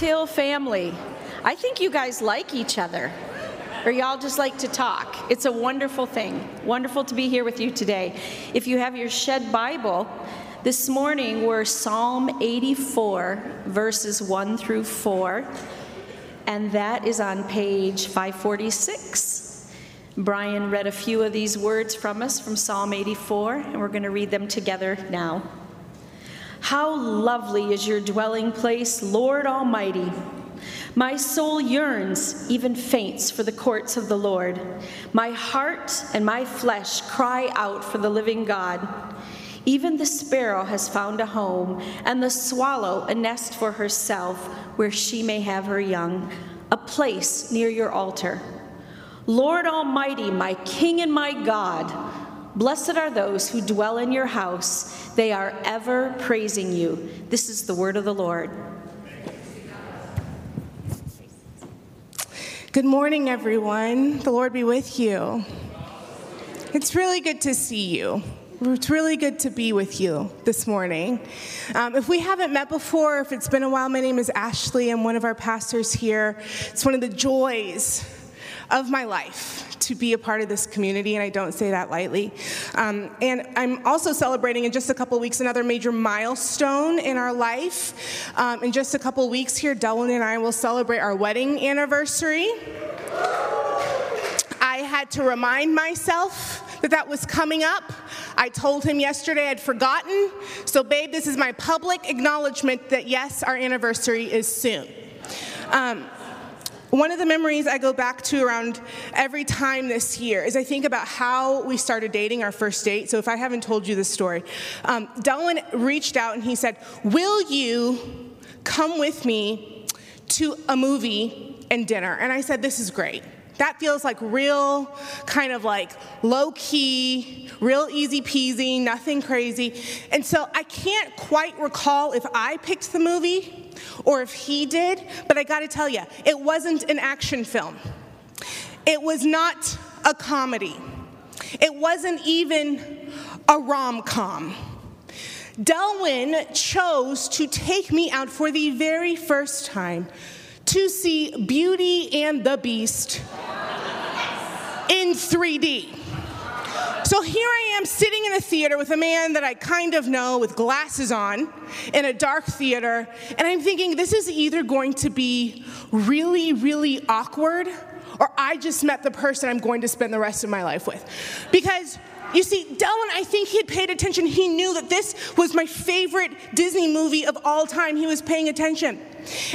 Hill family. I think you guys like each other, or y'all just like to talk. It's a wonderful thing. Wonderful to be here with you today. If you have your Shed Bible, this morning we're Psalm 84, verses 1 through 4, and that is on page 546. Brian read a few of these words from us from Psalm 84, and we're going to read them together now. How lovely is your dwelling place, Lord Almighty! My soul yearns, even faints, for the courts of the Lord. My heart and my flesh cry out for the living God. Even the sparrow has found a home, and the swallow a nest for herself, where she may have her young, a place near your altar. Lord Almighty, my King and my God, blessed are those who dwell in your house. They are ever praising you. This is the word of the Lord. Good morning, everyone. The Lord be with you. It's really good to see you. It's really good to be with you this morning. Um, if we haven't met before, if it's been a while, my name is Ashley. I'm one of our pastors here. It's one of the joys of my life to be a part of this community, and I don't say that lightly. Um, and I'm also celebrating in just a couple weeks another major milestone in our life. Um, in just a couple weeks here, Delwyn and I will celebrate our wedding anniversary. I had to remind myself that that was coming up. I told him yesterday I'd forgotten. So, babe, this is my public acknowledgement that yes, our anniversary is soon. Um, one of the memories I go back to around every time this year is I think about how we started dating our first date. So if I haven't told you this story, um, Delwyn reached out and he said, Will you come with me to a movie and dinner? And I said, This is great. That feels like real, kind of like low key, real easy peasy, nothing crazy. And so I can't quite recall if I picked the movie or if he did, but I gotta tell you, it wasn't an action film. It was not a comedy. It wasn't even a rom com. Delwyn chose to take me out for the very first time to see Beauty and the Beast in 3D. So here I am sitting in a theater with a man that I kind of know with glasses on in a dark theater, and I'm thinking this is either going to be really, really awkward, or I just met the person I'm going to spend the rest of my life with. Because you see, Delwyn, I think he had paid attention. He knew that this was my favorite Disney movie of all time. He was paying attention.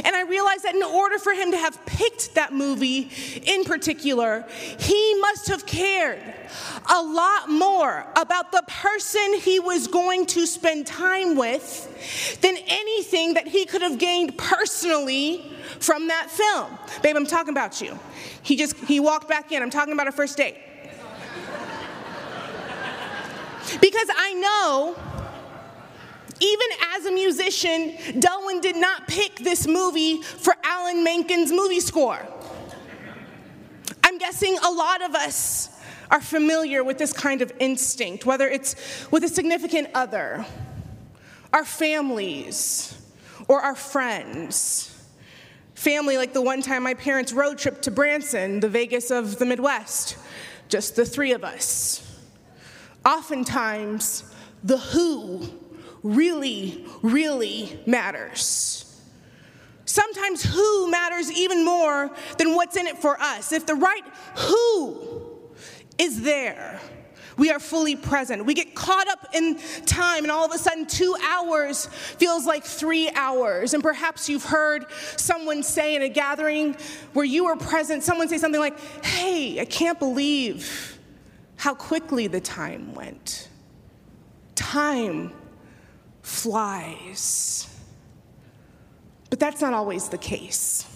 And I realized that in order for him to have picked that movie in particular, he must have cared a lot more about the person he was going to spend time with than anything that he could have gained personally from that film. Babe, I'm talking about you. He just he walked back in. I'm talking about a first date. Because I know, even as a musician, Delwyn did not pick this movie for Alan Menken's movie score. I'm guessing a lot of us are familiar with this kind of instinct, whether it's with a significant other, our families, or our friends. Family, like the one time my parents road trip to Branson, the Vegas of the Midwest, just the three of us oftentimes the who really, really matters. Sometimes who matters even more than what's in it for us. If the right who is there, we are fully present. We get caught up in time, and all of a sudden, two hours feels like three hours. And perhaps you've heard someone say in a gathering where you were present, someone say something like, Hey, I can't believe how quickly the time went. Time flies. But that's not always the case.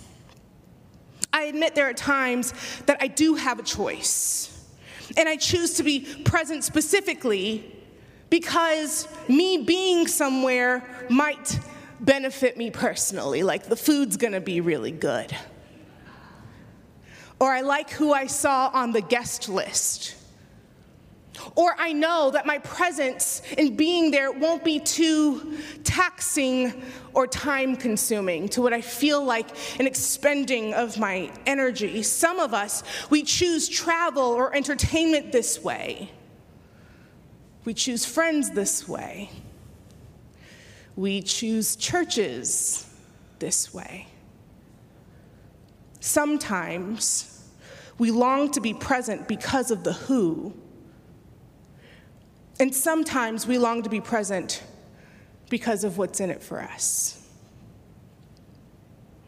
I admit there are times that I do have a choice, and I choose to be present specifically because me being somewhere might benefit me personally, like the food's gonna be really good. Or I like who I saw on the guest list Or I know that my presence in being there won't be too taxing or time consuming to what I feel like an expending of my energy. Some of us, we choose travel or entertainment this way. We choose friends this way. We choose churches this way. Sometimes we long to be present because of the who and sometimes we long to be present because of what's in it for us.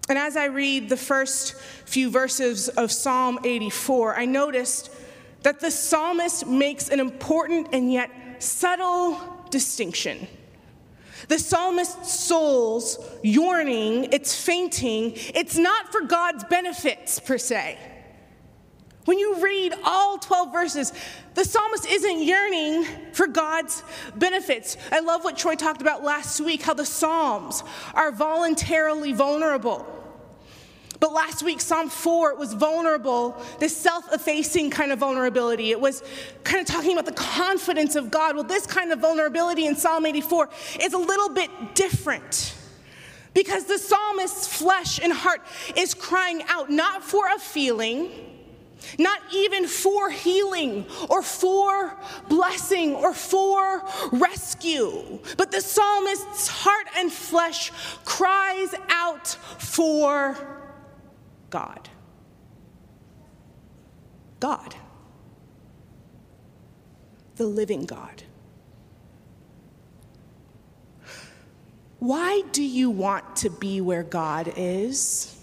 And as I read the first few verses of Psalm 84, I noticed that the psalmist makes an important and yet subtle distinction. The psalmist's soul's yearning, it's fainting, it's not for God's benefits per se. When you read all 12 verses, the psalmist isn't yearning for God's benefits. I love what Troy talked about last week how the Psalms are voluntarily vulnerable. But last week, Psalm 4, was vulnerable, this self effacing kind of vulnerability. It was kind of talking about the confidence of God. Well, this kind of vulnerability in Psalm 84 is a little bit different. Because the psalmist's flesh and heart is crying out not for a feeling, not even for healing or for blessing or for rescue. But the psalmist's heart and flesh cries out for God. God. The living God. Why do you want to be where God is?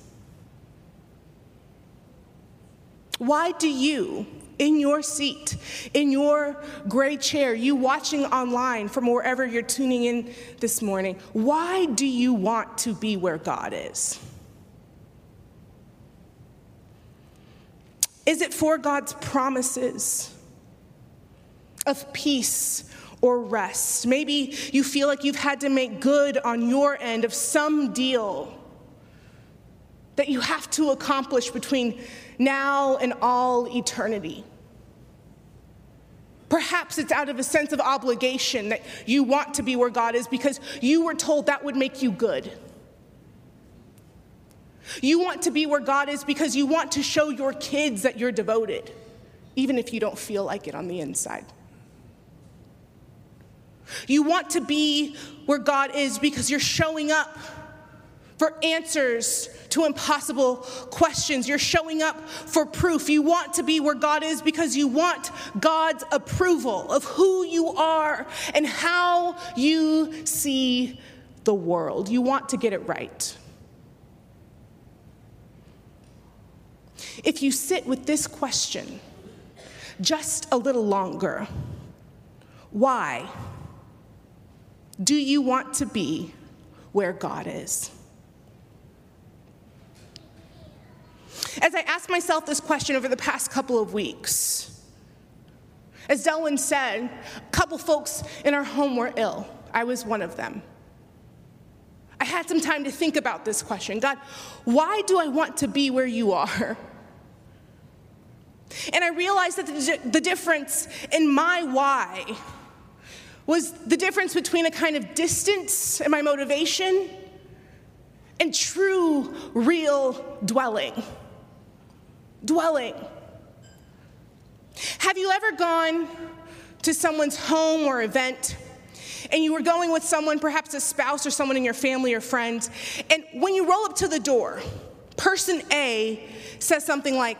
Why do you, in your seat, in your gray chair, you watching online from wherever you're tuning in this morning, why do you want to be where God is? Is it for God's promises of peace or rest? Maybe you feel like you've had to make good on your end of some deal that you have to accomplish between now and all eternity. Perhaps it's out of a sense of obligation that you want to be where God is because you were told that would make you good. You want to be where God is because you want to show your kids that you're devoted, even if you don't feel like it on the inside. You want to be where God is because you're showing up for answers to impossible questions. You're showing up for proof. You want to be where God is because you want God's approval of who you are and how you see the world. You want to get it right. If you sit with this question just a little longer, why do you want to be where God is? As I asked myself this question over the past couple of weeks, as Delwyn said, a couple folks in our home were ill. I was one of them. I had some time to think about this question God, why do I want to be where you are? And I realized that the, difference in my why was the difference between a kind of distance in my motivation and true, real dwelling dwelling. Have you ever gone to someone's home or event? and you were going with someone, perhaps a spouse or someone in your family or friends, and when you roll up to the door, person A says something like,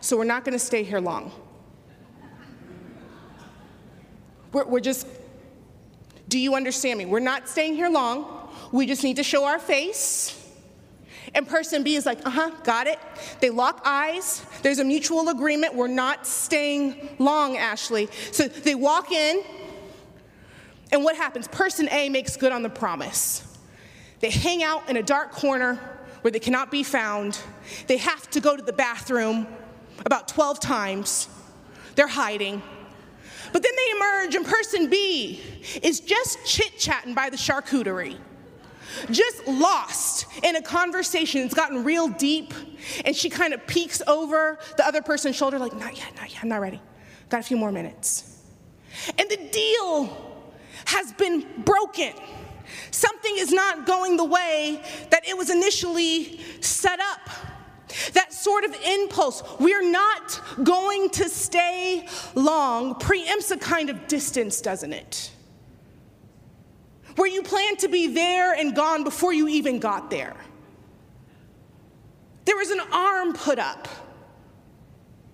So we're not gonna stay here long. We're, we're, just, do you understand me? We're not staying here long. We just need to show our face. And person B is like, uh huh, got it. They lock eyes. There's a mutual agreement. We're not staying long, Ashley. So they walk in, and what happens? Person A makes good on the promise. They hang out in a dark corner where they cannot be found. They have to go to the bathroom about 12 times. They're hiding. But then they emerge, and person B is just chit chatting by the charcuterie just lost in a conversation. It's gotten real deep, and she kind of peeks over the other person's shoulder, like, not yet, not yet, I'm not ready. Got a few more minutes. And the deal has been broken. Something is not going the way that it was initially set up. That sort of impulse, we're not going to stay long, preempts a kind of distance, doesn't it? Where you plan to be there and gone before you even got there. There was an arm put up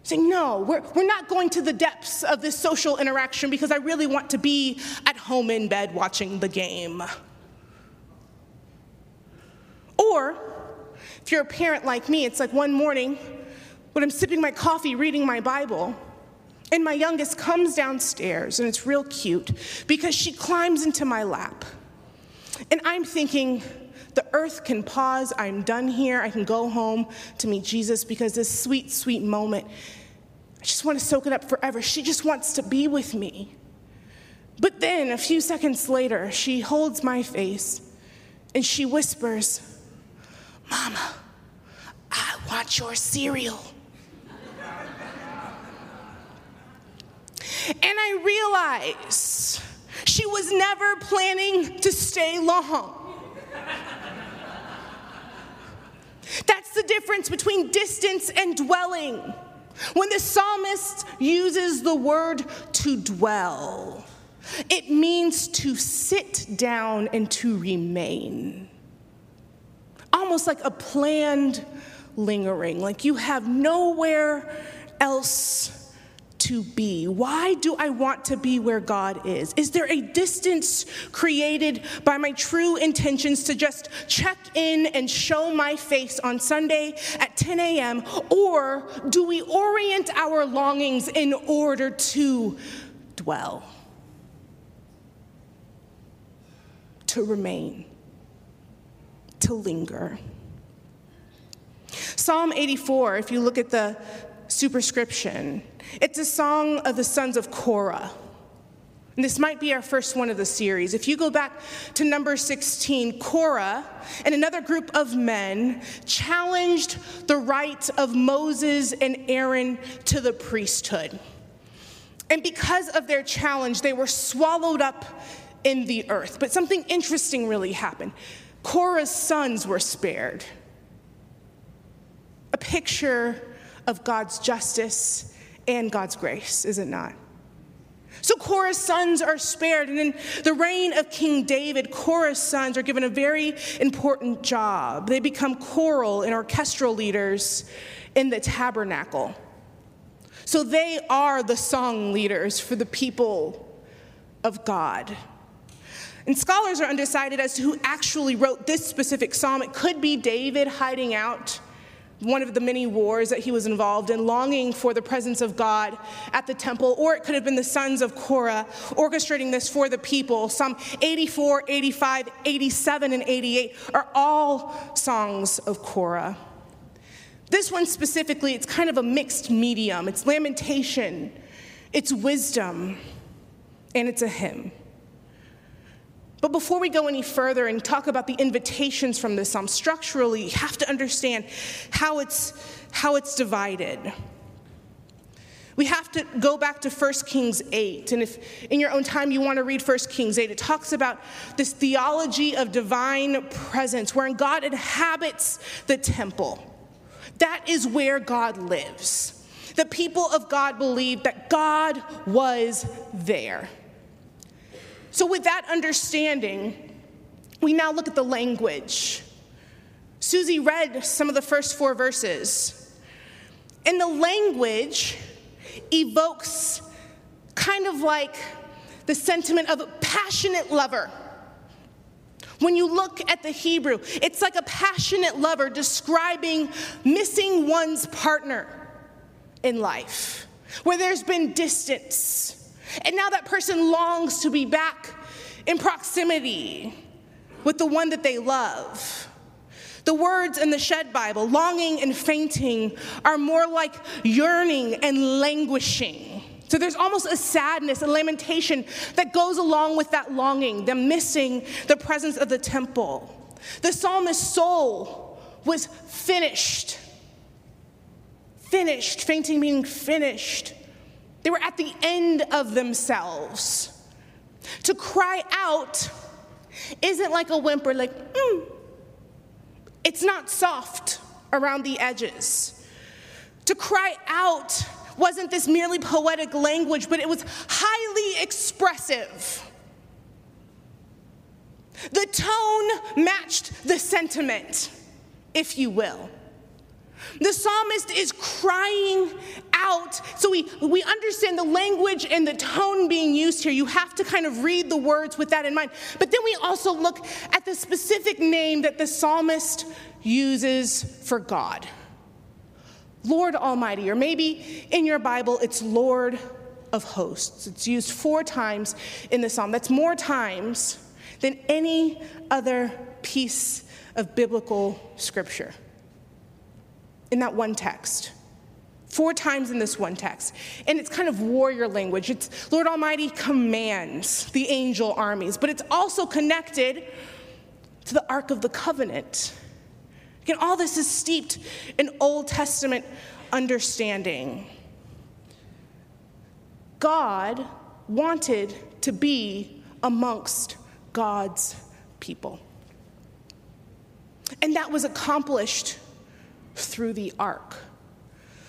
saying, No, we're, we're not going to the depths of this social interaction because I really want to be at home in bed watching the game. Or, if you're a parent like me, it's like one morning when I'm sipping my coffee reading my Bible, and my youngest comes downstairs, and it's real cute because she climbs into my lap. And I'm thinking, the earth can pause. I'm done here. I can go home to meet Jesus because this sweet, sweet moment, I just want to soak it up forever. She just wants to be with me. But then, a few seconds later, she holds my face and she whispers, Mama, I want your cereal. and I realize she was never planning to stay long. That's the difference between distance and dwelling. When the psalmist uses the word to dwell, it means to sit down and to remain. Almost like a planned lingering, like you have nowhere else to be? Why do I want to be where God is? Is there a distance created by my true intentions to just check in and show my face on Sunday at 10 a.m.? Or do we orient our longings in order to dwell, to remain, to linger? Psalm 84, if you look at the superscription, it's a song of the sons of Korah. And this might be our first one of the series. If you go back to number 16, Korah and another group of men challenged the right of Moses and Aaron to the priesthood. And because of their challenge, they were swallowed up in the earth. But something interesting really happened. Korah's sons were spared. A picture of God's justice and God's grace, is it not? So Korah's sons are spared, and in the reign of King David, Korah's sons are given a very important job. They become choral and orchestral leaders in the tabernacle. So they are the song leaders for the people of God. And scholars are undecided as to who actually wrote this specific psalm. It could be David hiding out one of the many wars that he was involved in, longing for the presence of God at the temple, or it could have been the sons of Korah orchestrating this for the people. Psalm 84, 85, 87, and 88 are all songs of Korah. This one specifically, it's kind of a mixed medium. It's lamentation, it's wisdom, and it's a hymn. But before we go any further and talk about the invitations from this psalm, structurally, you have to understand how it's, how it's divided. We have to go back to 1 Kings 8. And if in your own time you want to read 1 Kings 8, it talks about this theology of divine presence, wherein God inhabits the temple. That is where God lives. The people of God believed that God was there. So, with that understanding, we now look at the language. Susie read some of the first four verses. And the language evokes kind of like the sentiment of a passionate lover. When you look at the Hebrew, it's like a passionate lover describing missing one's partner in life, where there's been distance and now that person longs to be back in proximity with the one that they love. The words in the Shed Bible, longing and fainting, are more like yearning and languishing. So there's almost a sadness, a lamentation that goes along with that longing, the missing the presence of the temple. The psalmist's soul was finished. Finished, fainting meaning finished. They were at the end of themselves. To cry out isn't like a whimper, like, mm. It's not soft around the edges. To cry out wasn't this merely poetic language, but it was highly expressive. The tone matched the sentiment, if you will. The psalmist is crying out. So we, we understand the language and the tone being used here. You have to kind of read the words with that in mind. But then we also look at the specific name that the psalmist uses for God Lord Almighty, or maybe in your Bible it's Lord of hosts. It's used four times in the psalm. That's more times than any other piece of biblical scripture in that one text. Four times in this one text. And it's kind of warrior language. It's Lord Almighty commands the angel armies, but it's also connected to the Ark of the Covenant. Again, all this is steeped in Old Testament understanding. God wanted to be amongst God's people. And that was accomplished through the ark.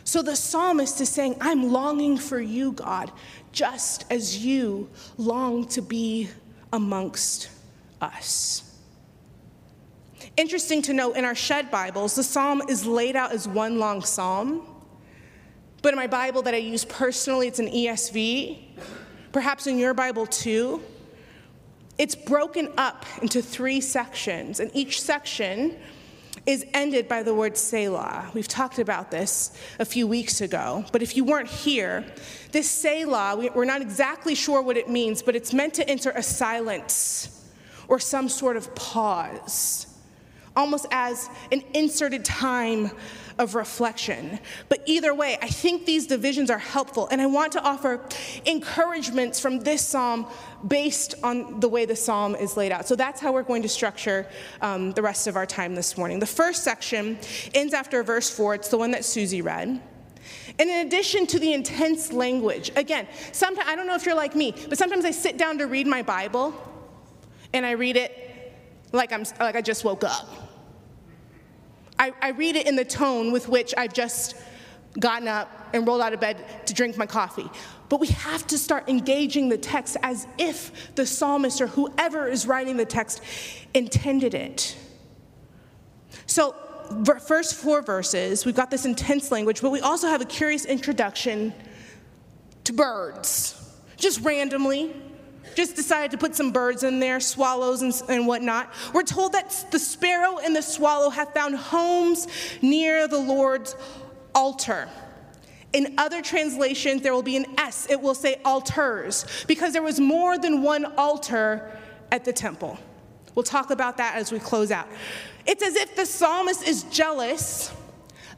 So the psalmist is saying, I'm longing for you, God, just as you long to be amongst us. Interesting to note in our shed Bibles, the psalm is laid out as one long psalm. But in my Bible that I use personally, it's an ESV. Perhaps in your Bible too. It's broken up into three sections, and each section is ended by the word Selah. We've talked about this a few weeks ago, but if you weren't here, this Selah, we're not exactly sure what it means, but it's meant to enter a silence or some sort of pause, almost as an inserted time of reflection. But either way, I think these divisions are helpful, and I want to offer encouragements from this psalm based on the way the psalm is laid out. So that's how we're going to structure um, the rest of our time this morning. The first section ends after verse 4, it's the one that Susie read. And in addition to the intense language, again, sometimes I don't know if you're like me, but sometimes I sit down to read my Bible and I read it like I'm like I just woke up. I, I read it in the tone with which I've just gotten up and rolled out of bed to drink my coffee. But we have to start engaging the text as if the psalmist or whoever is writing the text intended it. So, first four verses, we've got this intense language, but we also have a curious introduction to birds, just randomly just decided to put some birds in there, swallows and, and whatnot. We're told that the sparrow and the swallow have found homes near the Lord's altar. In other translations, there will be an S. It will say altars, because there was more than one altar at the temple. We'll talk about that as we close out. It's as if the psalmist is jealous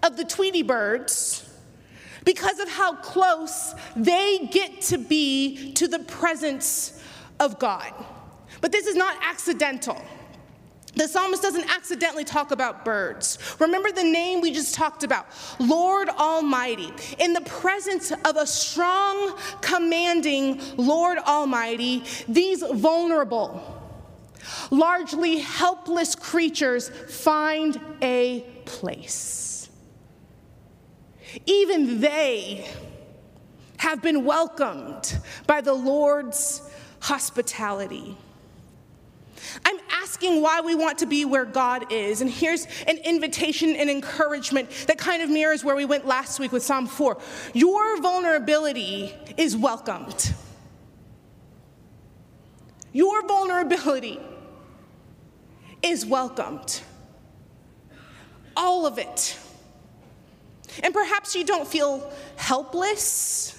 of the Tweety birds because of how close they get to be to the presence of God. But this is not accidental. The psalmist doesn't accidentally talk about birds. Remember the name we just talked about Lord Almighty. In the presence of a strong, commanding Lord Almighty, these vulnerable, largely helpless creatures find a place. Even they have been welcomed by the Lord's hospitality. I'm asking why we want to be where God is. And here's an invitation and encouragement that kind of mirrors where we went last week with Psalm 4. Your vulnerability is welcomed. Your vulnerability is welcomed. All of it. And perhaps you don't feel helpless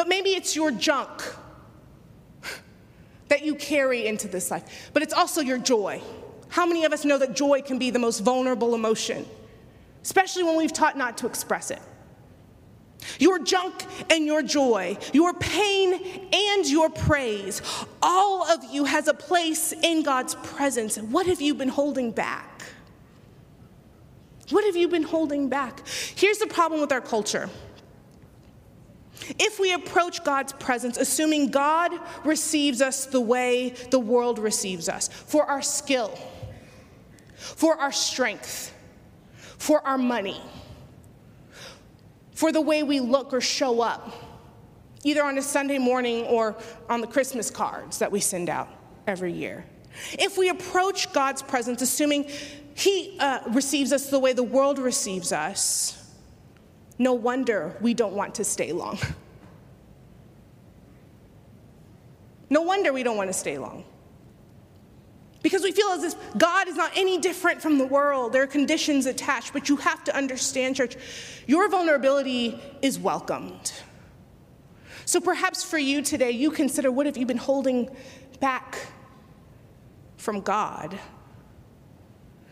but maybe it's your junk that you carry into this life, but it's also your joy. How many of us know that joy can be the most vulnerable emotion, especially when we've taught not to express it? Your junk and your joy, your pain and your praise, all of you has a place in God's presence. What have you been holding back? What have you been holding back? Here's the problem with our culture If we approach God's presence assuming God receives us the way the world receives us, for our skill, for our strength, for our money, for the way we look or show up, either on a Sunday morning or on the Christmas cards that we send out every year. If we approach God's presence assuming He uh, receives us the way the world receives us, no wonder we don't want to stay long. No wonder we don't want to stay long. Because we feel as if God is not any different from the world. There are conditions attached, but you have to understand, church, your vulnerability is welcomed. So perhaps for you today, you consider what have you been holding back from God?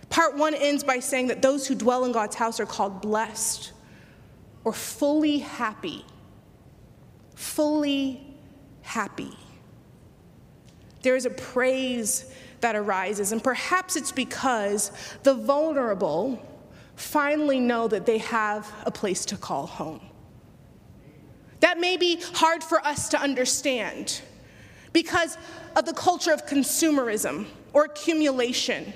Part one ends by saying that those who dwell in God's house are called blessed or fully happy. Fully happy. There is a praise that arises, and perhaps it's because the vulnerable finally know that they have a place to call home. That may be hard for us to understand because of the culture of consumerism or accumulation.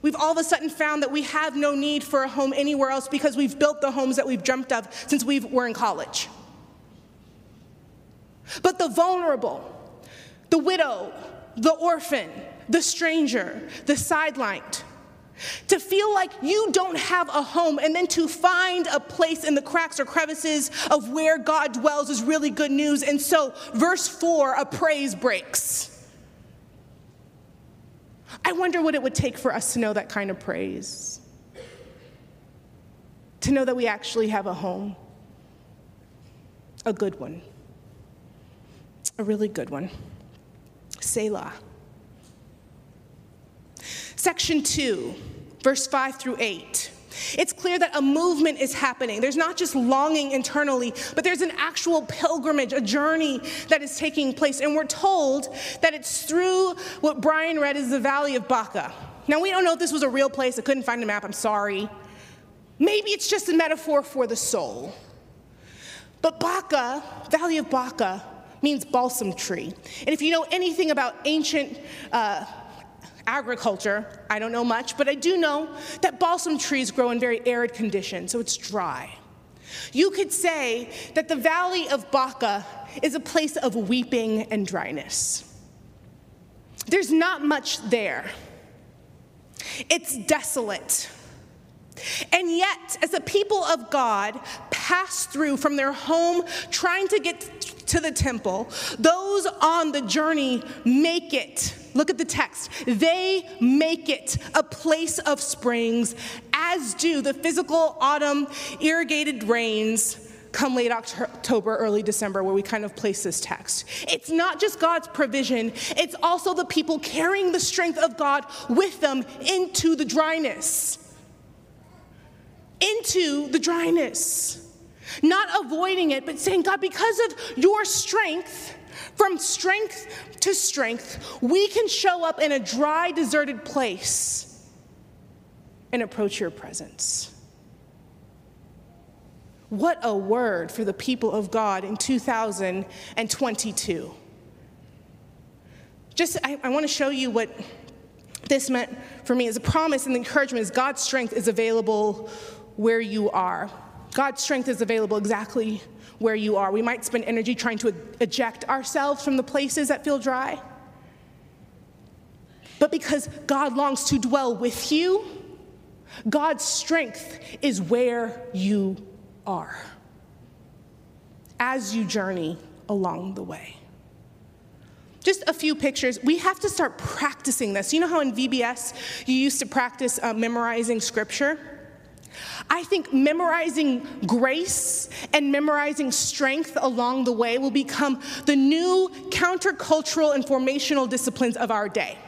We've all of a sudden found that we have no need for a home anywhere else because we've built the homes that we've dreamt of since we were in college. But the vulnerable, the widow, the orphan, the stranger, the sidelined, to feel like you don't have a home and then to find a place in the cracks or crevices of where God dwells is really good news. And so, verse 4, a praise breaks. I wonder what it would take for us to know that kind of praise. To know that we actually have a home, a good one, a really good one. Selah. Section 2, verse 5 through 8. It's clear that a movement is happening. There's not just longing internally, but there's an actual pilgrimage, a journey that is taking place. And we're told that it's through what Brian read as the Valley of Baca. Now, we don't know if this was a real place. I couldn't find a map. I'm sorry. Maybe it's just a metaphor for the soul. But Baca, Valley of Baca, means balsam tree. And if you know anything about ancient uh, agriculture, I don't know much, but I do know that balsam trees grow in very arid conditions, so it's dry. You could say that the valley of Baca is a place of weeping and dryness. There's not much there. It's desolate. And yet, as the people of God pass through from their home trying to get to the temple, those on the journey make it. Look at the text. They make it a place of springs, as do the physical autumn irrigated rains come late October, early December, where we kind of place this text. It's not just God's provision, it's also the people carrying the strength of God with them into the dryness. Into the dryness. Not avoiding it, but saying, God, because of your strength, from strength to strength, we can show up in a dry, deserted place and approach your presence. What a word for the people of God in 2022. Just, I, I want to show you what this meant for me as a promise and encouragement is God's strength is available where you are. God's strength is available exactly where you are. We might spend energy trying to eject ourselves from the places that feel dry. But because God longs to dwell with you, God's strength is where you are as you journey along the way. Just a few pictures. We have to start practicing this. You know how in VBS you used to practice uh, memorizing scripture? I think memorizing grace and memorizing strength along the way will become the new countercultural and formational disciplines of our day.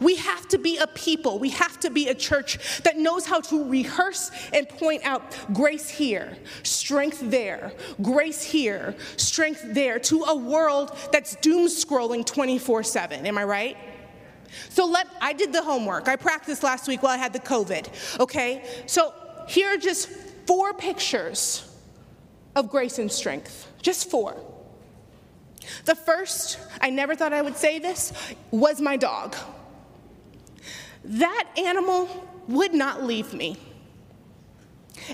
We have to be a people, we have to be a church that knows how to rehearse and point out grace here, strength there, grace here, strength there, to a world that's doom scrolling 24 7. Am I right? So let I did the homework. I practiced last week while I had the COVID. Okay? So here are just four pictures of grace and strength. Just four. The first, I never thought I would say this, was my dog. That animal would not leave me.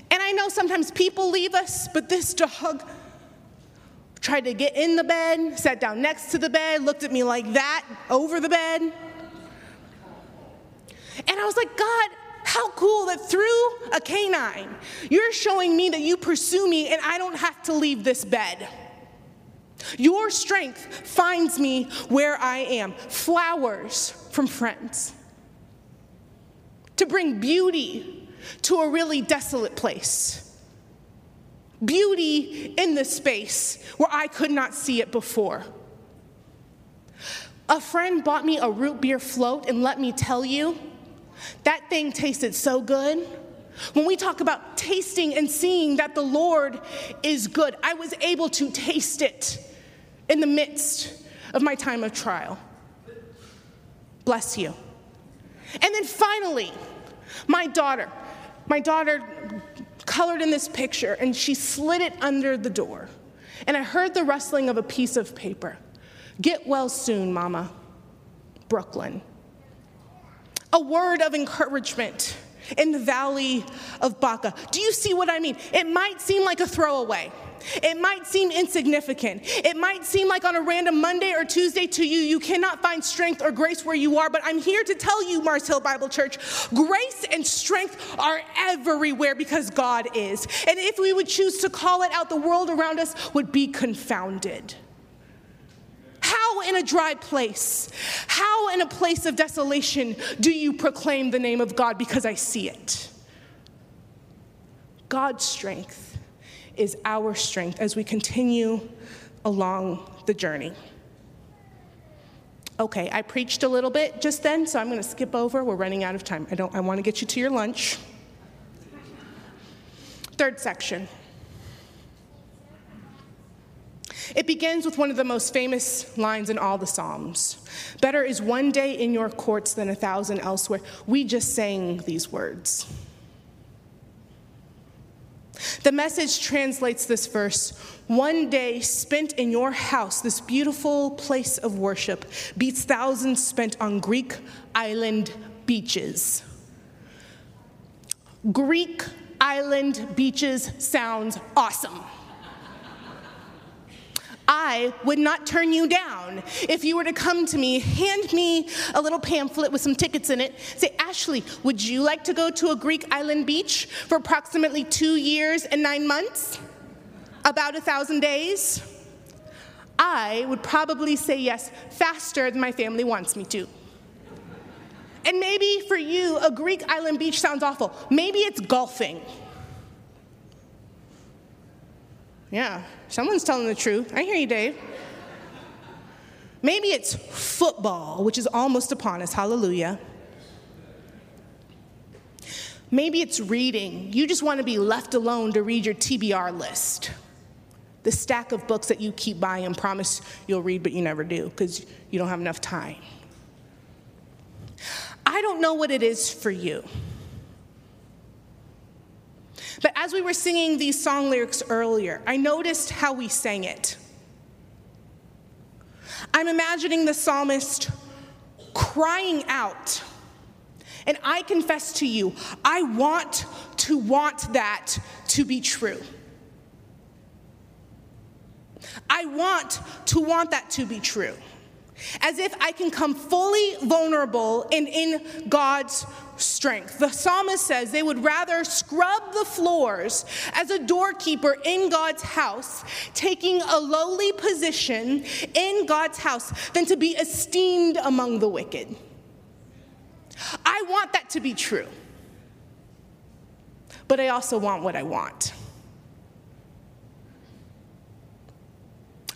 And I know sometimes people leave us, but this dog tried to get in the bed, sat down next to the bed, looked at me like that over the bed. And I was like, God, how cool that through a canine, you're showing me that you pursue me and I don't have to leave this bed. Your strength finds me where I am. Flowers from friends. To bring beauty to a really desolate place. Beauty in the space where I could not see it before. A friend bought me a root beer float, and let me tell you, that thing tasted so good. When we talk about tasting and seeing that the Lord is good, I was able to taste it in the midst of my time of trial. Bless you. And then finally, my daughter. My daughter colored in this picture and she slid it under the door. And I heard the rustling of a piece of paper. Get well soon, Mama. Brooklyn. A word of encouragement in the valley of Baca. Do you see what I mean? It might seem like a throwaway. It might seem insignificant. It might seem like on a random Monday or Tuesday to you, you cannot find strength or grace where you are, but I'm here to tell you, Mars Hill Bible Church, grace and strength are everywhere because God is. And if we would choose to call it out, the world around us would be confounded. How in a dry place, how in a place of desolation do you proclaim the name of God? Because I see it. God's strength is our strength as we continue along the journey. Okay, I preached a little bit just then, so I'm going to skip over. We're running out of time. I don't I want to get you to your lunch. Third section. It begins with one of the most famous lines in all the Psalms. Better is one day in your courts than a thousand elsewhere. We just sang these words. The message translates this verse one day spent in your house, this beautiful place of worship, beats thousands spent on Greek island beaches. Greek island beaches sounds awesome. I would not turn you down if you were to come to me, hand me a little pamphlet with some tickets in it, say, Ashley, would you like to go to a Greek island beach for approximately two years and nine months? About a thousand days? I would probably say yes faster than my family wants me to. And maybe for you, a Greek island beach sounds awful. Maybe it's golfing. Yeah, someone's telling the truth. I hear you, Dave. Maybe it's football, which is almost upon us. Hallelujah. Maybe it's reading. You just want to be left alone to read your TBR list. The stack of books that you keep buying promise you'll read, but you never do because you don't have enough time. I don't know what it is for you. But as we were singing these song lyrics earlier, I noticed how we sang it. I'm imagining the psalmist crying out. And I confess to you, I want to want that to be true. I want to want that to be true. As if I can come fully vulnerable and in God's strength. The psalmist says they would rather scrub the floors as a doorkeeper in God's house, taking a lowly position in God's house, than to be esteemed among the wicked. I want that to be true, but I also want what I want.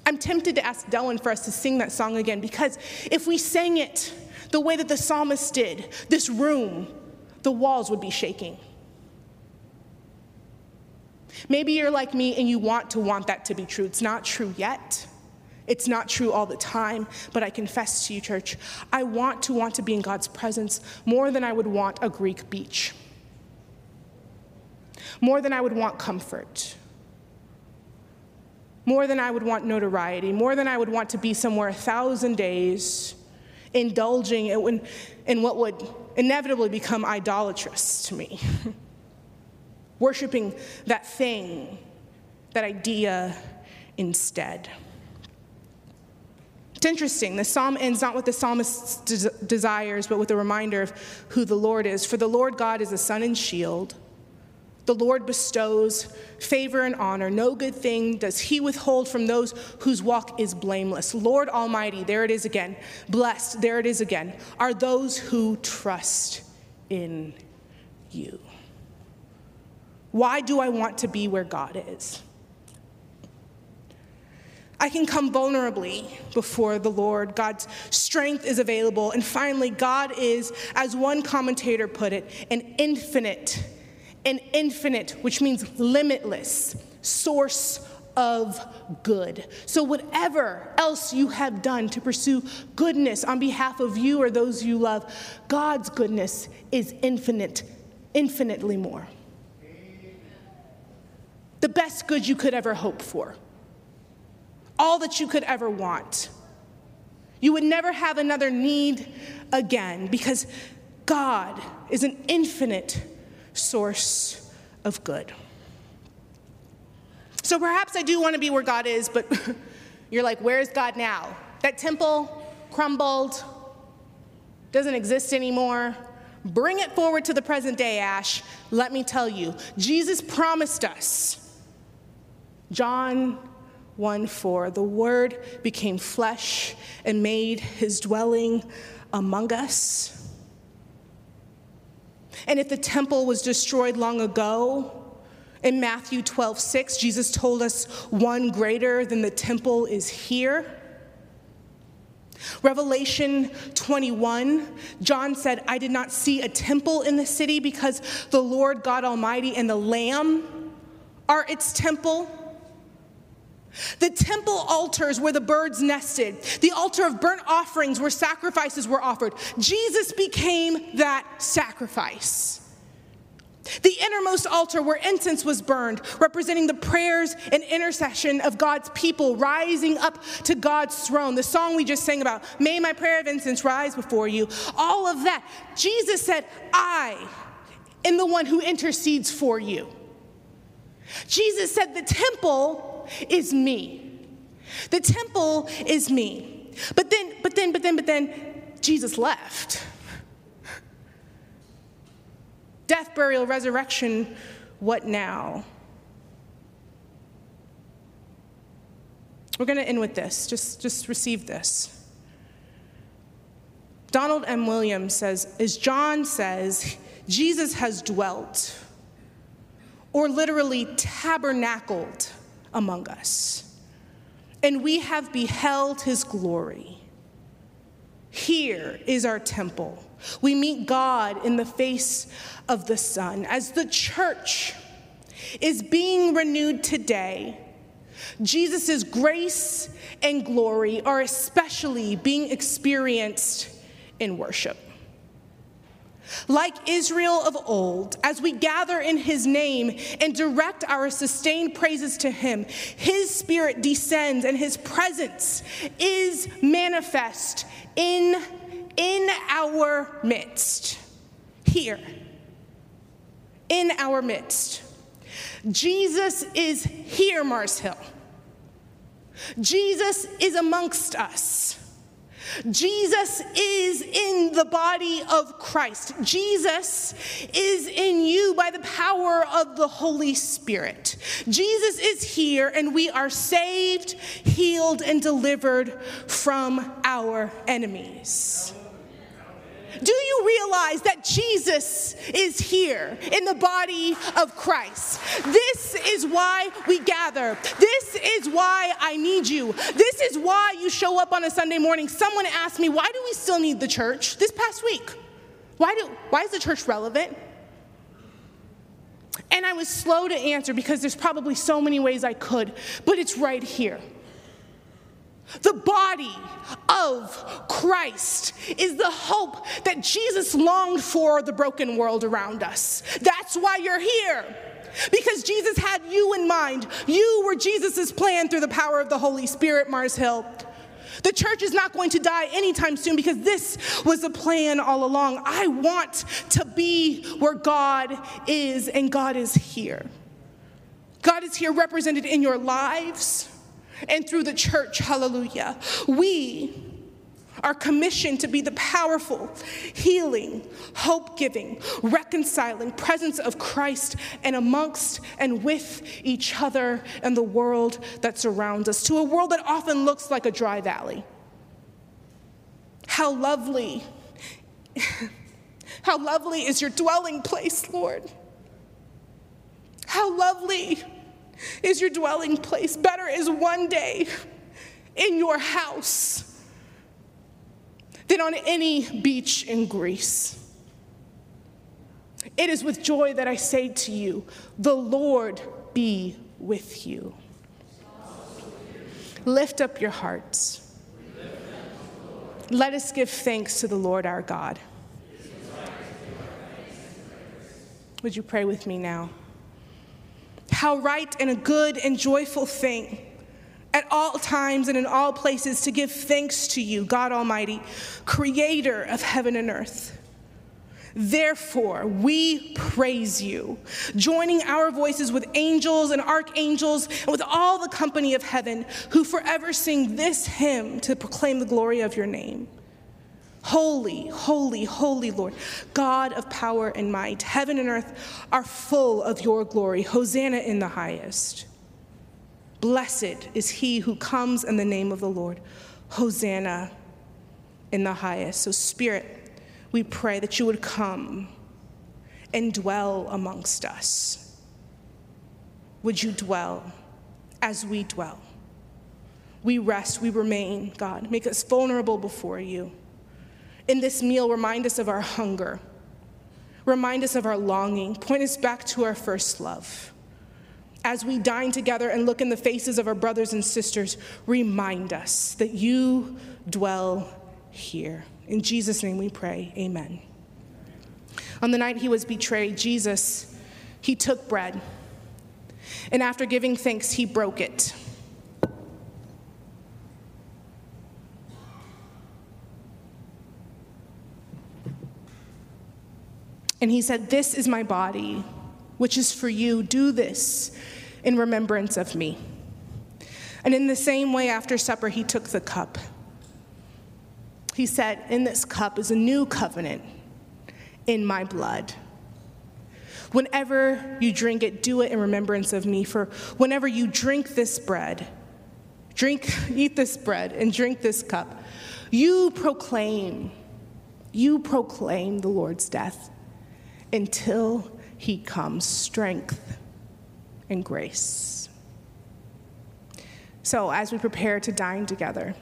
I'm tempted to ask Dylan for us to sing that song again because if we sang it, the way that the psalmist did, this room, the walls would be shaking. Maybe you're like me and you want to want that to be true. It's not true yet. It's not true all the time, but I confess to you, church, I want to want to be in God's presence more than I would want a Greek beach, more than I would want comfort. More than I would want notoriety, more than I would want to be somewhere a thousand days, indulging in, what would inevitably become idolatrous to me. Worshipping that thing, that idea instead. It's interesting. The psalm ends not with the psalmist's des- desires, but with a reminder of who the Lord is. For the Lord God is a sun and shield. The Lord bestows favor and honor. No good thing does he withhold from those whose walk is blameless. Lord Almighty, there it is again. Blessed, there it is again, are those who trust in you. Why do I want to be where God is? I can come vulnerably before the Lord. God's strength is available. And finally, God is, as one commentator put it, an infinite an infinite, which means limitless, source of good. So, whatever else you have done to pursue goodness on behalf of you or those you love, God's goodness is infinite, infinitely more. The best good you could ever hope for, all that you could ever want. You would never have another need again because God is an infinite source of good. So perhaps I do want to be where God is, but you're like, where's God now? That temple crumbled, doesn't exist anymore. Bring it forward to the present day, Ash. Let me tell you, Jesus promised us. John 1 4, the Word became flesh and made his dwelling among us. And if the temple was destroyed long ago, in Matthew 12, 6, Jesus told us one greater than the temple is here. Revelation 21, John said, I did not see a temple in the city because the Lord God Almighty and the Lamb are its temple. The temple altars where the birds nested, the altar of burnt offerings where sacrifices were offered. Jesus became that sacrifice. The innermost altar where incense was burned, representing the prayers and intercession of God's people rising up to God's throne. The song we just sang about, May my prayer of incense rise before you. All of that. Jesus said, I am the one who intercedes for you. Jesus said, The temple is me. The temple is me. But then, but then, but then, but then, Jesus left. Death, burial, resurrection, what now? We're going to end with this. Just, just receive this. Donald M. Williams says, as John says, Jesus has dwelt, or literally tabernacled among us, and we have beheld his glory. Here is our temple. We meet God in the face of the Son. As the church is being renewed today, Jesus' grace and glory are especially being experienced in worship. Like Israel of old, as we gather in his name and direct our sustained praises to him, his spirit descends and his presence is manifest in, in our midst. Here, in our midst. Jesus is here, Mars Hill. Jesus is amongst us. Jesus is in the body of Christ. Jesus is in you by the power of the Holy Spirit. Jesus is here, and we are saved, healed, and delivered from our enemies. Do you realize that Jesus is here in the body of Christ? This is why we gather. This is why I need you. This is why show up on a Sunday morning. Someone asked me, why do we still need the church this past week? Why, do, why is the church relevant? And I was slow to answer because there's probably so many ways I could, but it's right here. The body of Christ is the hope that Jesus longed for the broken world around us. That's why you're here. Because Jesus had you in mind. You were Jesus' plan through the power of the Holy Spirit, Mars Hill. The church is not going to die anytime soon because this was the plan all along. I want to be where God is, and God is here. God is here represented in your lives and through the church. Hallelujah. We are commissioned to be the powerful, healing, hope giving, reconciling presence of Christ and amongst and with each other and the world that surrounds us, to a world that often looks like a dry valley. How lovely, how lovely is your dwelling place, Lord. How lovely is your dwelling place. Better is one day in your house than on any beach in Greece. It is with joy that I say to you, the Lord be with you. Lift up your hearts. Let us give thanks to the Lord our God. Would you pray with me now? How right and a good and joyful thing at all times and in all places to give thanks to you, God Almighty, creator of heaven and earth. Therefore, we praise you, joining our voices with angels and archangels and with all the company of heaven who forever sing this hymn to proclaim the glory of your name. Holy, holy, holy Lord, God of power and might, heaven and earth are full of your glory. Hosanna in the highest. Blessed is he who comes in the name of the Lord. Hosanna in the highest. So, Spirit, we pray that you would come and dwell amongst us. Would you dwell as we dwell? We rest, we remain, God. Make us vulnerable before you. In this meal, remind us of our hunger, remind us of our longing, point us back to our first love as we dine together and look in the faces of our brothers and sisters, remind us that you dwell here. In Jesus' name we pray, amen. On the night he was betrayed, Jesus, he took bread, and after giving thanks, he broke it. And he said, This is my body, which is for you. Do this in remembrance of me. And in the same way, after supper, he took the cup. He said, In this cup is a new covenant in my blood. Whenever you drink it, do it in remembrance of me. For whenever you drink this bread, drink, eat this bread, and drink this cup, you proclaim, you proclaim the Lord's death until he comes. Strength and grace. So, as we prepare to dine together,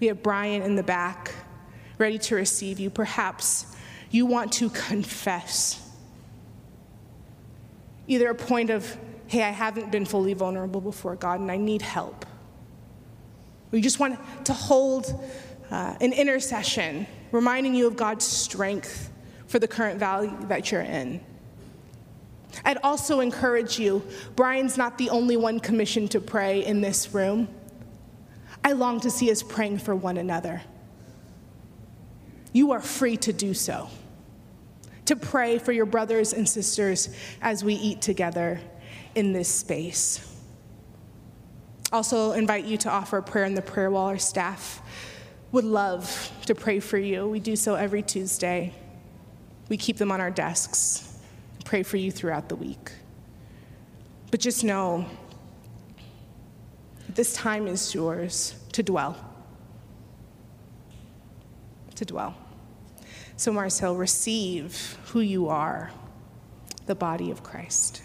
we have Brian in the back ready to receive you. Perhaps you want to confess either a point of, hey, I haven't been fully vulnerable before God and I need help. Or you just want to hold uh, an intercession, reminding you of God's strength for the current valley that you're in. I'd also encourage you Brian's not the only one commissioned to pray in this room. I long to see us praying for one another. You are free to do so, to pray for your brothers and sisters as we eat together in this space. Also, invite you to offer a prayer in the prayer wall. Our staff would love to pray for you. We do so every Tuesday. We keep them on our desks pray for you throughout the week. But just know this time is yours to dwell. To dwell. So, Mars Hill, receive who you are, the body of Christ.